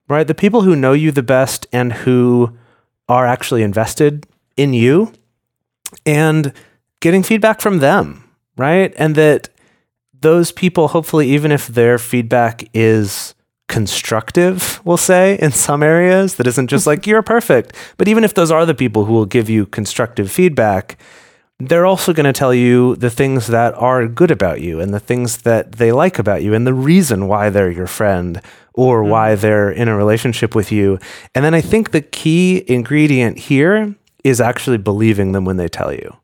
right? The people who know you the best and who are actually invested in you, and getting feedback from them, right? And that those people, hopefully, even if their feedback is constructive, we'll say, in some areas, that isn't just mm-hmm. like, you're perfect. But even if those are the people who will give you constructive feedback, they're also going to tell you the things that are good about you and the things that they like about you and the reason why they're your friend or mm-hmm. why they're in a relationship with you. And then I think the key ingredient here is actually believing them when they tell you.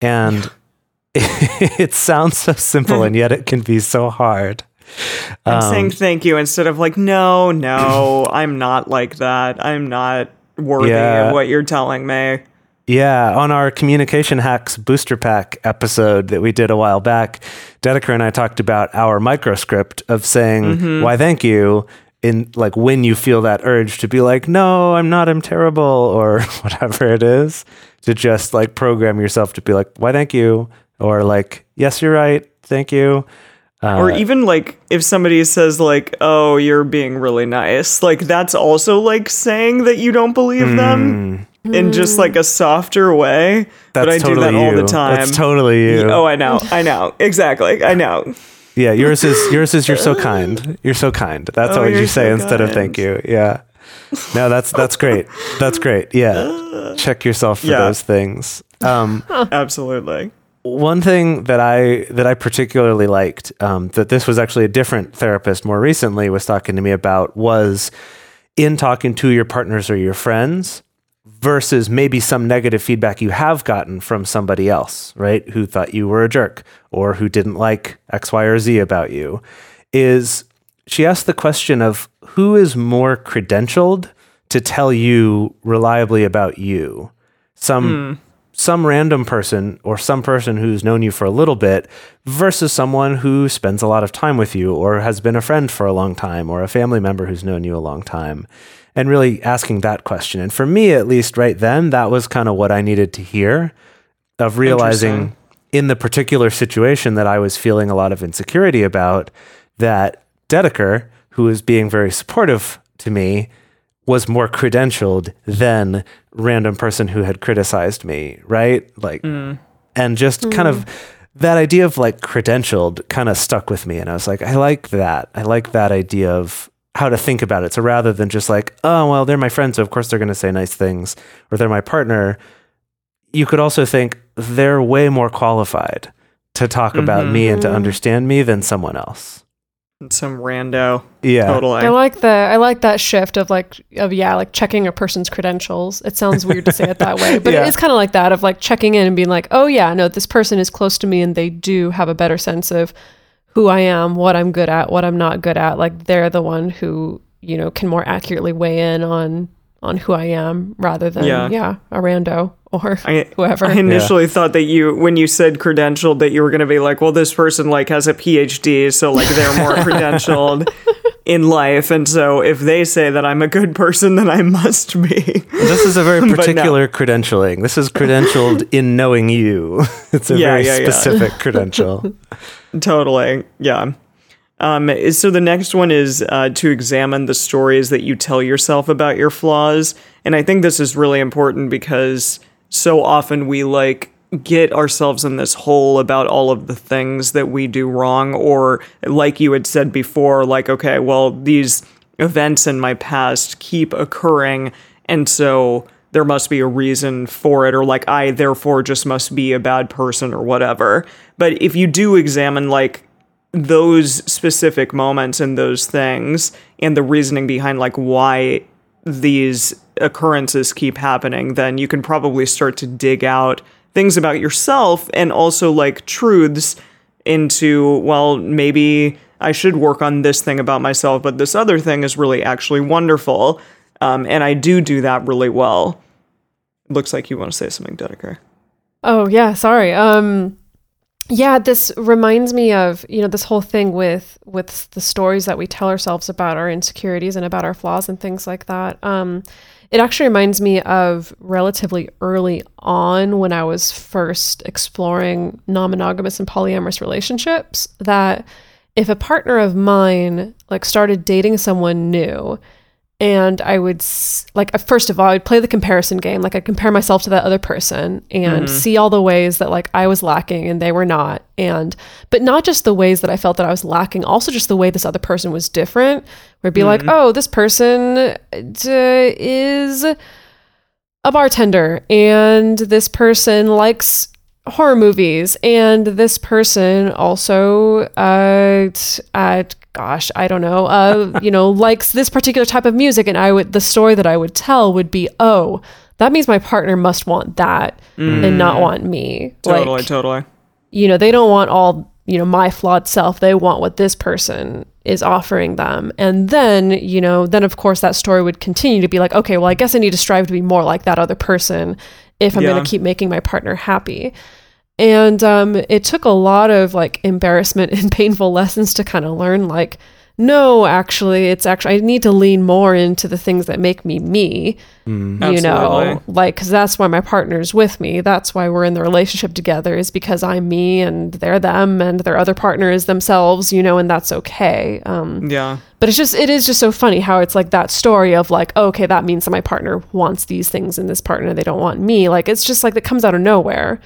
And it sounds so simple and yet it can be so hard. I'm Um, saying thank you instead of like, no, no, I'm not like that. I'm not worthy Yeah. of what you're telling me. Yeah, on our Communication Hacks Booster Pack episode that we did a while back, Dedeker and I talked about our microscript of saying, why thank you, in like when you feel that urge to be like, no, I'm not, I'm terrible, or whatever it is, to just like program yourself to be like, why thank you, or like, yes, you're right, thank you. Or even like if somebody says like, "Oh, you're being really nice," like that's also like saying that you don't believe them in just like a softer way. but I That's do that totally all the time. That's totally you. Oh, I know, I know, exactly, I know. Yeah, yours is yours is you're so kind. You're so kind. That's Oh, what you say so instead of thank you. Yeah. No, that's that's great. That's great. Yeah. Check yourself for Yeah. those things. Um, Absolutely. One thing that I that I particularly liked um, that this was actually a different therapist more recently was talking to me about was in talking to your partners or your friends versus maybe some negative feedback you have gotten from somebody else, right? Who thought you were a jerk or who didn't like X, Y, or Z about you. Is she asked the question of who is more credentialed to tell you reliably about you? Some some random person or some person who's known you for a little bit versus someone who spends a lot of time with you or has been a friend for a long time or a family member who's known you a long time. And really asking that question. And for me at least right then that was kind of what i needed to hear of realizing in the particular situation that i was feeling a lot of insecurity about that Dedeker, who is being very supportive to me, was more credentialed than random person who had criticized me, right? Like, mm. and just kind of that idea of like credentialed kind of stuck with me. And I was like, I like that. I like that idea of how to think about it. So rather than just like, oh, well, they're my friend, so of course they're going to say nice things, or they're my partner, you could also think they're way more qualified to talk about me and to mm-hmm. understand me than someone else. Some rando. Yeah. Totally. I like the I like that shift of like of yeah like checking a person's credentials. It sounds weird to say it that way, but Yeah. it is kind of like that of like checking in and being like, oh yeah, no, this person is close to me and they do have a better sense of who I am, what I'm good at, what I'm not good at. Like they're the one who you know can more accurately weigh in on on who I am rather than Yeah. yeah, a rando or I, whoever. I initially thought that you, when you said credentialed, that you were going to be like, well, this person like has a PhD, so like they're more credentialed in life, and so if they say that I'm a good person, then I must be. This is a very no. particular credentialing. This is credentialed in knowing you. It's a Yeah, very yeah, yeah. specific credential. Totally. Yeah. Um, so the next one is uh, to examine the stories that you tell yourself about your flaws. And I think this is really important because so often we like get ourselves in this hole about all of the things that we do wrong, or like you had said before, like, okay, well, these events in my past keep occurring. And so there must be a reason for it, or like I therefore just must be a bad person or whatever. But if you do examine like those specific moments and those things and the reasoning behind like why these occurrences keep happening, then you can probably start to dig out things about yourself and also like truths into, well, maybe I should work on this thing about myself, but this other thing is really actually wonderful. Um, and I do do that really well. Looks like you want to say something, Dedeker. Oh yeah, sorry. Um yeah, this reminds me of, you know, this whole thing with with the stories that we tell ourselves about our insecurities and about our flaws and things like that. Um it actually reminds me of relatively early on when I was first exploring non-monogamous and polyamorous relationships that if a partner of mine like started dating someone new and I would like uh, first of all I'd play the comparison game. Like I'd compare myself to that other person and see all the ways that like I was lacking and they were not. And but not just the ways that I felt that I was lacking also just the way this other person was different. Where it'd be like oh this person uh, d- is a bartender and this person likes horror movies and this person also uh, uh gosh i don't know uh you know likes this particular type of music and i would the story that i would tell would be oh that means my partner must want that and not want me. Totally, like totally. you know they don't want all you know my flawed self. They want what this person is offering them. And then you know then of course that story would continue to be like okay well i guess i need to strive to be more like that other person if i'm Yeah. going to keep making my partner happy and um, it took a lot of like embarrassment and painful lessons to kind of learn like no actually it's actually i need to lean more into the things that make me me you know like because that's why my partner's with me. That's why we're in the relationship together is because i'm me and they're them and their other partner is themselves you know and that's okay um Yeah. but it's just it is just so funny how it's like that story of like okay that means that my partner wants these things in this partner they don't want me. Like it's just like that comes out of nowhere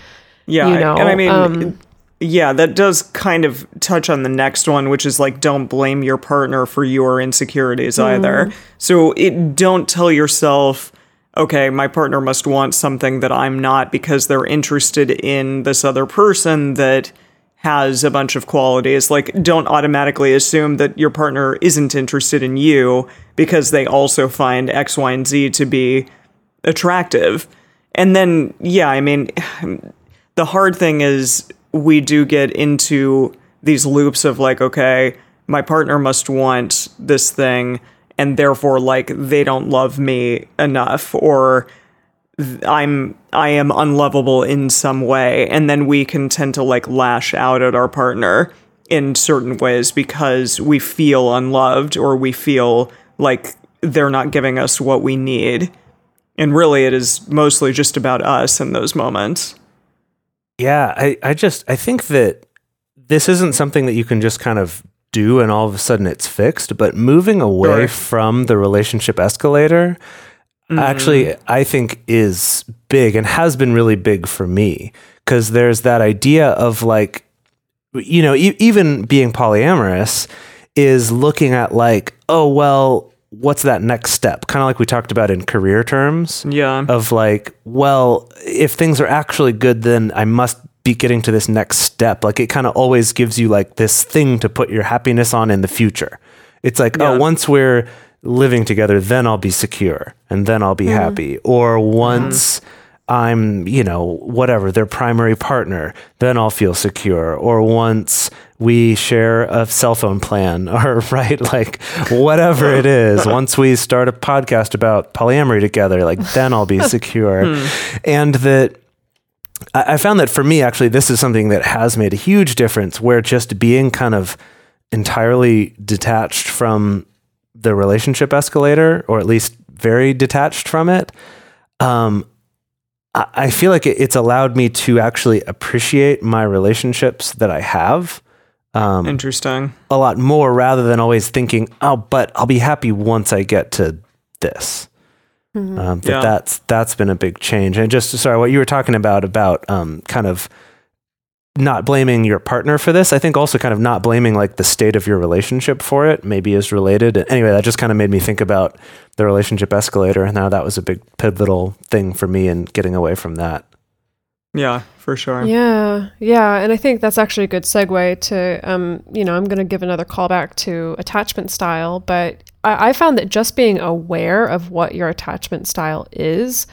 Yeah, you I- know, and I mean, um, yeah, that does kind of touch on the next one, which is like, don't blame your partner for your insecurities hmm. either. So it don't tell yourself, okay, my partner must want something that I'm not because they're interested in this other person that has a bunch of qualities. Like, don't automatically assume that your partner isn't interested in you because they also find X, Y, and Z to be attractive. And then, yeah, I mean, the hard thing is we do get into these loops of like, okay, my partner must want this thing, and therefore, like, they don't love me enough, or I'm I am unlovable in some way, and then we can tend to like lash out at our partner in certain ways because we feel unloved or we feel like they're not giving us what we need. And really, it is mostly just about us in those moments. Yeah, I, I just I think that this isn't something that you can just kind of do and all of a sudden it's fixed, but moving away Sure. from the relationship escalator actually mm. I think is big and has been really big for me because there's that idea of like you know e- even being polyamorous is looking at like oh well what's that next step kind of like we talked about in career terms Yeah. of like, well, if things are actually good, then I must be getting to this next step. Like it kind of always gives you like this thing to put your happiness on in the future. It's like, oh, Yeah. oh, once we're living together, then I'll be secure and then I'll be mm-hmm. happy. Or once I'm, you know, whatever, their primary partner, then I'll feel secure. Or once we share a cell phone plan or right like whatever it is. Once we start a podcast about polyamory together like then i'll be secure. And that I I found that for me, actually, this is something that has made a huge difference where just being kind of entirely detached from the relationship escalator, or at least very detached from it, um, I, I feel like it, it's allowed me to actually appreciate my relationships that I have um, Interesting. a lot more rather than always thinking, oh, but I'll be happy once I get to this. Um, that Yeah. that's that's been a big change. And just sorry, what you were talking about about um, kind of not blaming your partner for this. I think also kind of not blaming like the state of your relationship for it maybe is related. Anyway, that just kind of made me think about the relationship escalator, and now that was a big pivotal thing for me in getting away from that. Yeah, for sure. Yeah, yeah, and I think that's actually a good segue to, um, you know, I'm going to give another callback to attachment style, but I, I found that just being aware of what your attachment style is,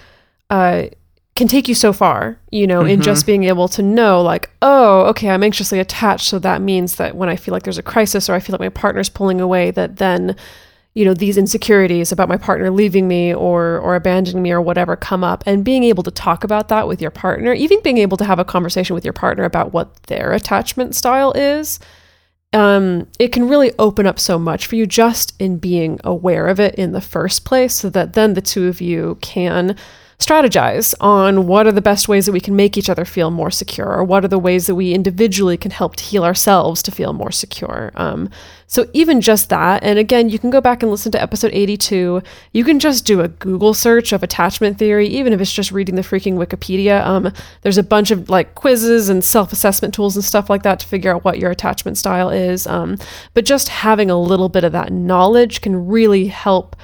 uh, can take you so far, you know, in just being able to know, like, oh, okay, I'm anxiously attached, so that means that when I feel like there's a crisis or I feel like my partner's pulling away, that then you know these insecurities about my partner leaving me or or abandoning me or whatever come up. And being able to talk about that with your partner even being able to have a conversation with your partner about what their attachment style is um, it can really open up so much for you just in being aware of it in the first place so that then the two of you can strategize on what are the best ways that we can make each other feel more secure or what are the ways that we individually can help to heal ourselves to feel more secure. Um, so even just that and again you can go back and listen to episode 82 you can just do a google search of attachment theory even if it's just reading the freaking wikipedia. Um, there's a bunch of like quizzes and self-assessment tools and stuff like that to figure out what your attachment style is. Um, but just having a little bit of that knowledge can really help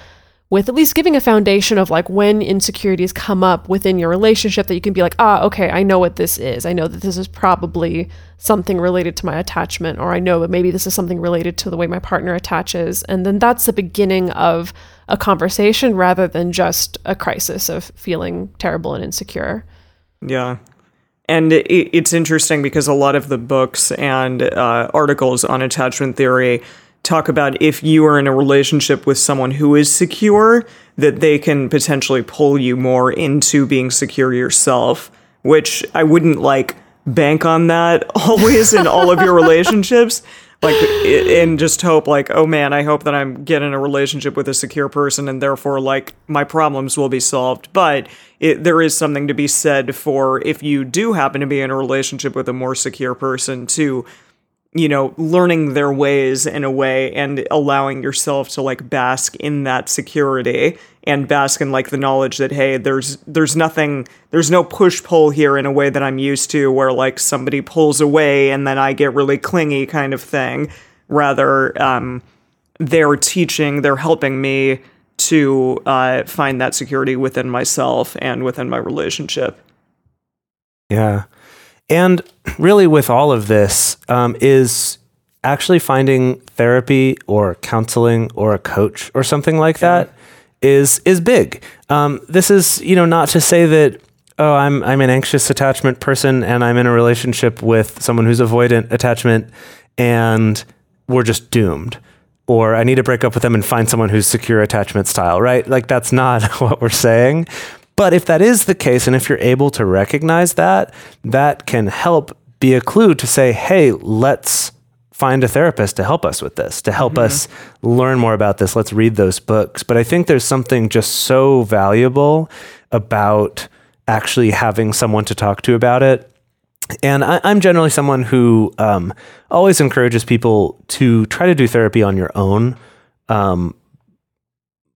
with at least giving a foundation of like when insecurities come up within your relationship that you can be like, ah, okay, I know what this is. I know that this is probably something related to my attachment, or I know that maybe this is something related to the way my partner attaches. And then that's the beginning of a conversation rather than just a crisis of feeling terrible and insecure. Yeah. And it, it's interesting because a lot of the books and uh, articles on attachment theory talk about if you are in a relationship with someone who is secure, that they can potentially pull you more into being secure yourself, which I wouldn't like bank on that always in all of your relationships. Like, and just hope, like, oh man, I hope that I'm getting a relationship with a secure person and therefore, like, my problems will be solved. But it, there is something to be said for if you do happen to be in a relationship with a more secure person to you know, learning their ways in a way and allowing yourself to like bask in that security and bask in like the knowledge that hey, there's there's nothing there's no push pull here in a way that I'm used to where like somebody pulls away and then I get really clingy kind of thing. Rather, um, they're teaching, they're helping me to uh, find that security within myself and within my relationship. Yeah. And really, with all of this, um, is actually finding therapy or counseling or a coach or something like that is is big. Um, this is, you know, not to say that oh, I'm I'm an anxious attachment person and I'm in a relationship with someone who's avoidant attachment and we're just doomed. Or I need to break up with them and find someone who's secure attachment style, right? Like that's not what we're saying. But if that is the case, and if you're able to recognize that, that can help be a clue to say, hey, let's find a therapist to help us with this, to help us learn more about this. Let's read those books. But I think there's something just so valuable about actually having someone to talk to about it and I, I'm generally someone who um, always encourages people to try to do therapy on your own, um,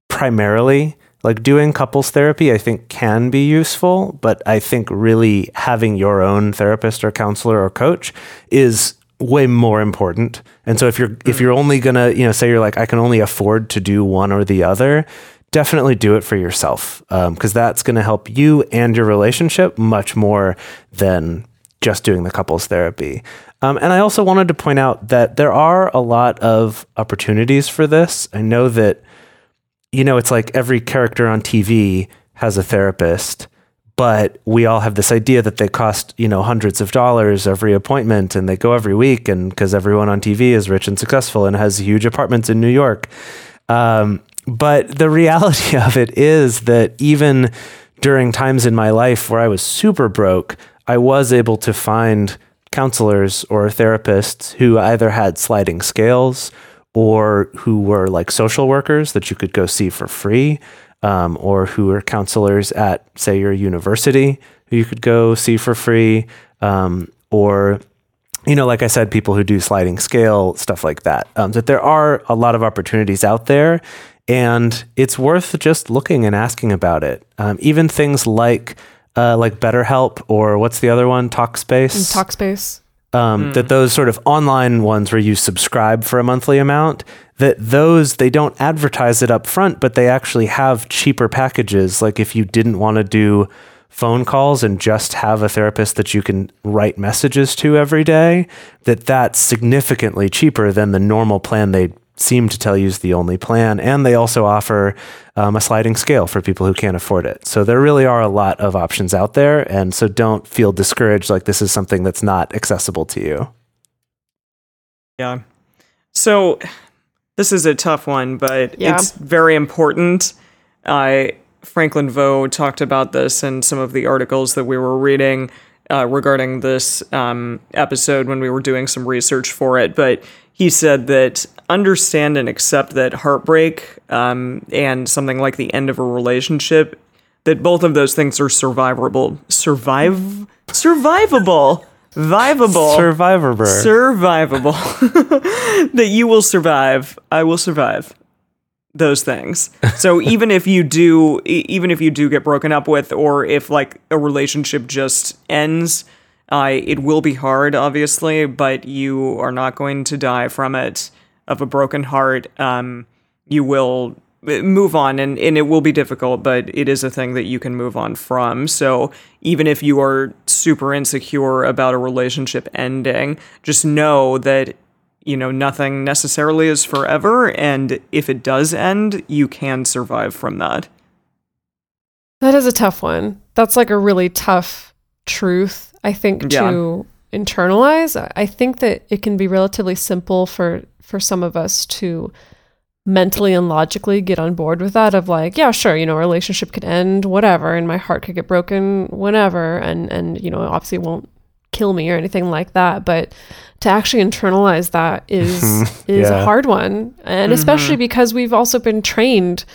primarily. Like doing couples therapy, I think can be useful, but I think really having your own therapist or counselor or coach is way more important. And so if you're if you're only gonna, you know, say you're like, I can only afford to do one or the other, definitely do it for yourself because that's going to help you and your relationship much more than just doing the couples therapy. Um, and I also wanted to point out that there are a lot of opportunities for this. I know that, you know, it's like every character on TV has a therapist, but we all have this idea that they cost, you know, hundreds of dollars every appointment and they go every week. And because everyone on TV is rich and successful and has huge apartments in New York. Um, but the reality of it is that even during times in my life where I was super broke, I was able to find counselors or therapists who either had sliding scales or who were like social workers that you could go see for free, um, or who were counselors at, say, your university who you could go see for free, um, or you know, like I said, people who do sliding scale stuff like that. Um, that there are a lot of opportunities out there, and it's worth just looking and asking about it. Um, even things like uh, like BetterHelp or what's the other one, Talkspace. Talkspace. Um, That those sort of online ones where you subscribe for a monthly amount, that those they don't advertise it up front, but they actually have cheaper packages. Like if you didn't want to do phone calls and just have a therapist that you can write messages to every day, that that's significantly cheaper than the normal plan they seem to tell you is the only plan. And they also offer um, a sliding scale for people who can't afford it. So there really are a lot of options out there. And so don't feel discouraged like this is something that's not accessible to you. Yeah. So this is a tough one, but Yeah. it's very important. I Franklin Veaux talked about this in some of the articles that we were reading uh, regarding this um, episode when we were doing some research for it. But he said that understand and accept that heartbreak um, and something like the end of a relationship, that both of those things are survivable. Survive, survivable, vivable Survivor survivable. That you will survive. I will survive those things. So even if you do even if you do get broken up with or if like a relationship just ends uh, it will be hard obviously but you are not going to die from it of a broken heart. Um, you will uh, move on and, and it will be difficult but it is a thing that you can move on from. So even if you are super insecure about a relationship ending just know that you know nothing necessarily is forever and if it does end you can survive from that. That is a tough one. That's like a really tough truth, I think, Yeah. to internalize. I- think that it can be relatively simple for for some of us to mentally and logically get on board with that of like, yeah, sure, you know, a relationship could end, whatever, and my heart could get broken whenever and and you know, obviously it won't kill me or anything like that, but to actually internalize that is is a hard one. And mm-hmm. especially because we've also been trained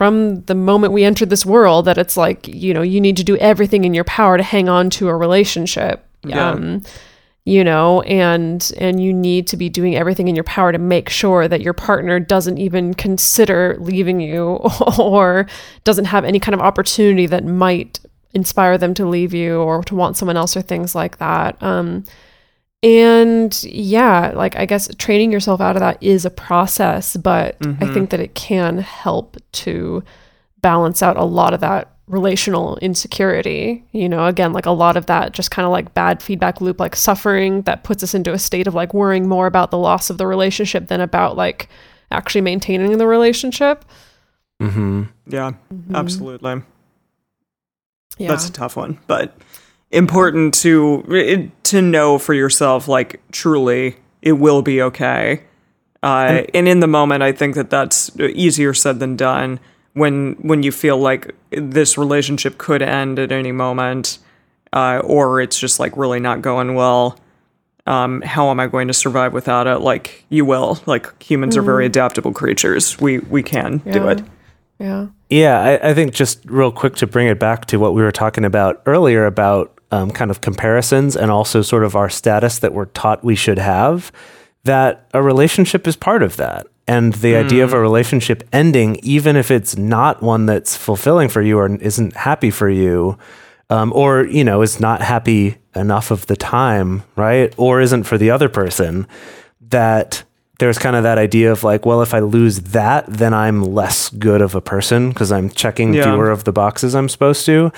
from the moment we entered this world that it's like you know you need to do everything in your power to hang on to a relationship. Yeah. um you know and and you need to be doing everything in your power to make sure that your partner doesn't even consider leaving you or doesn't have any kind of opportunity that might inspire them to leave you or to want someone else or things like that. Um and yeah like i guess training yourself out of that is a process but i think that it can help to balance out a lot of that relational insecurity you know? Again like a lot of that just kind of like bad feedback loop like suffering that puts us into a state of like worrying more about the loss of the relationship than about like actually maintaining the relationship. Mm-hmm. yeah absolutely. Yeah. That's a tough one but important to to know for yourself like truly it will be okay. Uh, and in the moment i think that that's easier said than done. When when you feel like this relationship could end at any moment uh, or it's just like really not going well um, how am i going to survive without it? Like you will. Like humans are very adaptable creatures. We we can do it. Yeah. Yeah, I, I think just real quick to bring it back to what we were talking about earlier about um, kind of comparisons and also sort of our status that we're taught we should have, that a relationship is part of that. And the idea of a relationship ending, even if it's not one that's fulfilling for you or isn't happy for you, um, or you know is not happy enough of the time, right? Or isn't for the other person, that there's kind of that idea of like, well, if I lose that, then I'm less good of a person because I'm checking Yeah. fewer of the boxes I'm supposed to.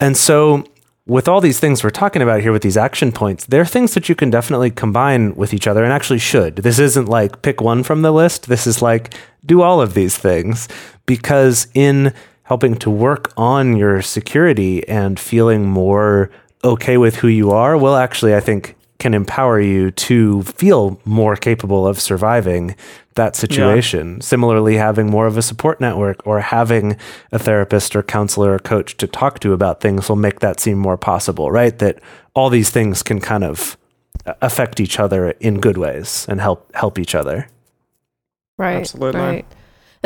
And so, with all these things we're talking about here with these action points, they're things that you can definitely combine with each other and actually should. This isn't like pick one from the list. This is like do all of these things because in helping to work on your security and feeling more okay with who you are will actually, I think, can empower you to feel more capable of surviving that situation. Similarly, having more of a support network or having a therapist or counselor or coach to talk to about things will make that seem more possible, right? That all these things can kind of uh, affect each other in good ways and help help each other. Right. Absolutely. Right.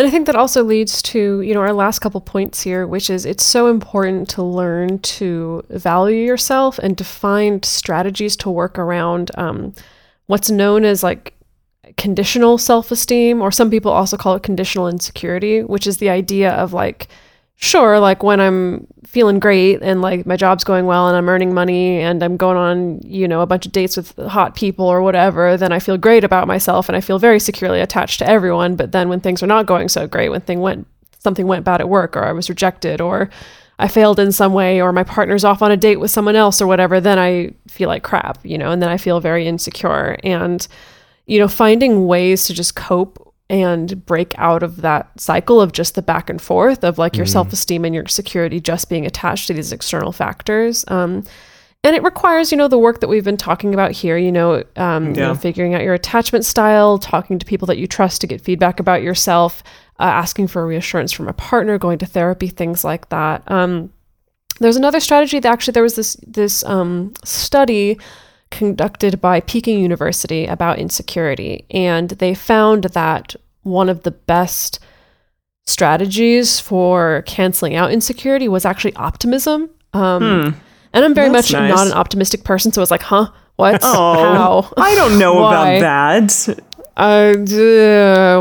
And I think that also leads to, you know, our last couple points here, which is it's so important to learn to value yourself and to find strategies to work around um, what's known as like conditional self esteem, or some people also call it conditional insecurity, which is the idea of like, sure, like when I'm feeling great and like my job's going well and I'm earning money and I'm going on, you know, a bunch of dates with hot people or whatever, then I feel great about myself and I feel very securely attached to everyone. But then when things are not going so great, when thing went something went bad at work or I was rejected or I failed in some way or my partner's off on a date with someone else or whatever, then I feel like crap, you know, and then I feel very insecure. And, you know, finding ways to just cope and break out of that cycle of just the back and forth of like your self esteem and your security just being attached to these external factors. Um, and it requires, you know, the work that we've been talking about here, you know, um, you know, figuring out your attachment style, talking to people that you trust to get feedback about yourself, uh, asking for reassurance from a partner, going to therapy, things like that. Um, there's another strategy that actually there was this this um, study conducted by Peking University about insecurity, and they found that one of the best strategies for canceling out insecurity was actually optimism. Um, And I'm very Hmm. That's much nice. not an optimistic person, so I was like, huh? What? Oh, How? I don't know Why? about that. Uh, d-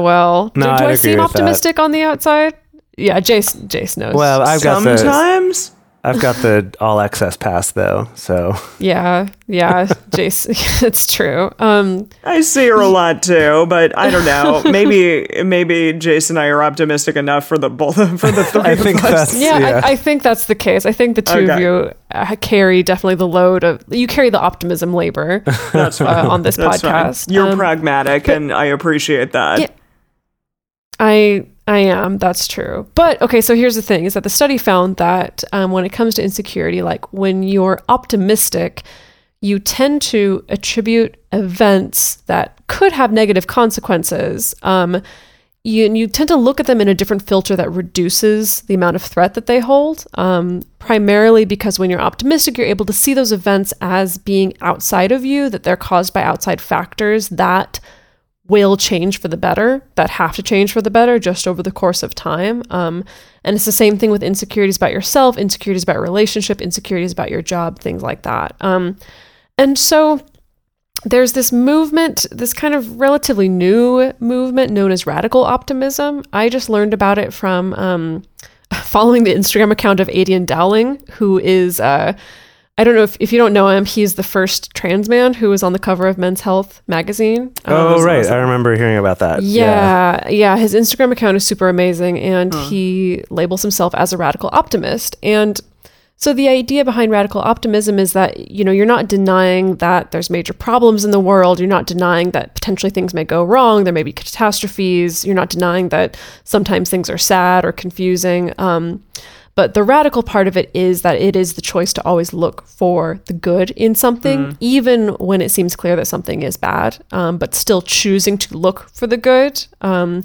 well, No, do, do I'd I seem with that. optimistic on the outside? Yeah, Jase, Jase knows. Well, I've got the Sometimes. I've got the all access pass though, so yeah, yeah, Jason, it's true. Um, I see her a lot too, but I don't know. Maybe maybe Jason and I are optimistic enough for the both for the three I think of us. that's yeah, yeah. I, I think that's the case. I think the two of you uh, carry definitely the load of you carry the optimism labor That's fine. uh, on this That's fine. podcast. You're Um, pragmatic, and I appreciate that. Yeah. I I am. That's true. But okay, so here's the thing: is that the study found that um, when it comes to insecurity, like when you're optimistic, you tend to attribute events that could have negative consequences. Um, you, you tend to look at them in a different filter that reduces the amount of threat that they hold. Um, primarily because when you're optimistic, you're able to see those events as being outside of you, that they're caused by outside factors that will change for the better, that have to change for the better just over the course of time. Um, and it's the same thing with insecurities about yourself, insecurities about relationship, insecurities about your job, things like that. Um, and so there's this movement, this kind of relatively new movement known as radical optimism. I just learned about it from um, following the Instagram account of Aydian Dowling, who is, uh, I don't know if, if you don't know him, he's the first trans man who was on the cover of Men's Health magazine. Um, Oh right, I remember hearing about that. yeah, yeah, His Instagram account is super amazing, and he labels himself as a radical optimist. And so the idea behind radical optimism is that you know you're not denying that there's major problems in the world. You're not denying that potentially things may go wrong. There may be catastrophes. You're not denying that sometimes things are sad or confusing. Um, but the radical part of it is that it is the choice to always look for the good in something, even when it seems clear that something is bad, um, but still choosing to look for the good. Um,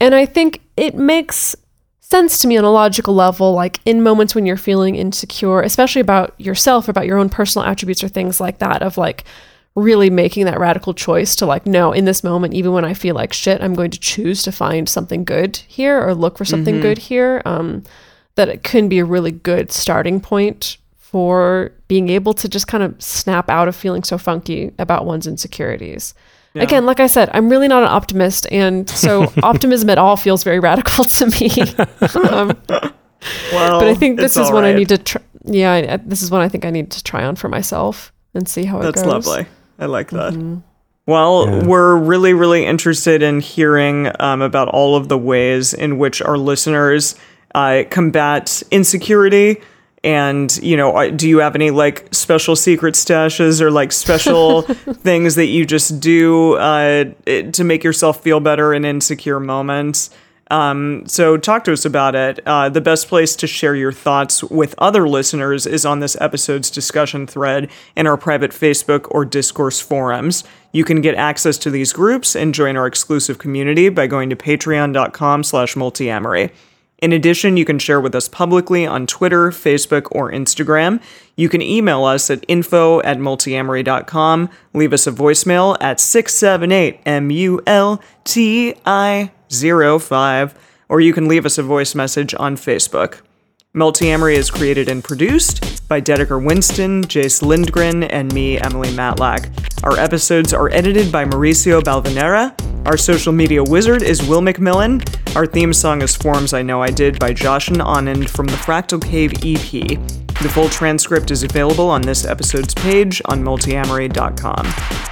and I think it makes sense to me on a logical level, like in moments when you're feeling insecure, especially about yourself, about your own personal attributes or things like that, of like really making that radical choice to like, no, in this moment, even when I feel like shit, I'm going to choose to find something good here or look for something good here. Um, that it can be a really good starting point for being able to just kind of snap out of feeling so funky about one's insecurities. Again, like I said, I'm really not an optimist, and so optimism at all feels very radical to me. um, Well, but I think this is all one I need to. Tr- yeah, I, this is one I think I need to try on for myself and see how it goes. That's lovely. I like that. Mm-hmm. Well, we're really, really interested in hearing um, about all of the ways in which our listeners uh, combat insecurity. And, you know, uh, do you have any like special secret stashes or like special things that you just do uh, to make yourself feel better in insecure moments? Um, so talk to us about it. Uh, the best place to share your thoughts with other listeners is on this episode's discussion thread in our private Facebook or discourse forums. You can get access to these groups and join our exclusive community by going to patreon.com slash multiamory. In addition, you can share with us publicly on Twitter, Facebook, or Instagram. You can email us at info at multiamory.com, leave us a voicemail at 678 MULTI05, or you can leave us a voice message on Facebook. Multiamory is created and produced by Dedeker Winston, Jase Lindgren, and me, Emily Matlack. Our episodes are edited by Mauricio Balvanera. Our social media wizard is Will McMillan. Our theme song is Forms I Know I Did by Josh and Anand from the Fractal Cave EP. The full transcript is available on this episode's page on multiamory.com.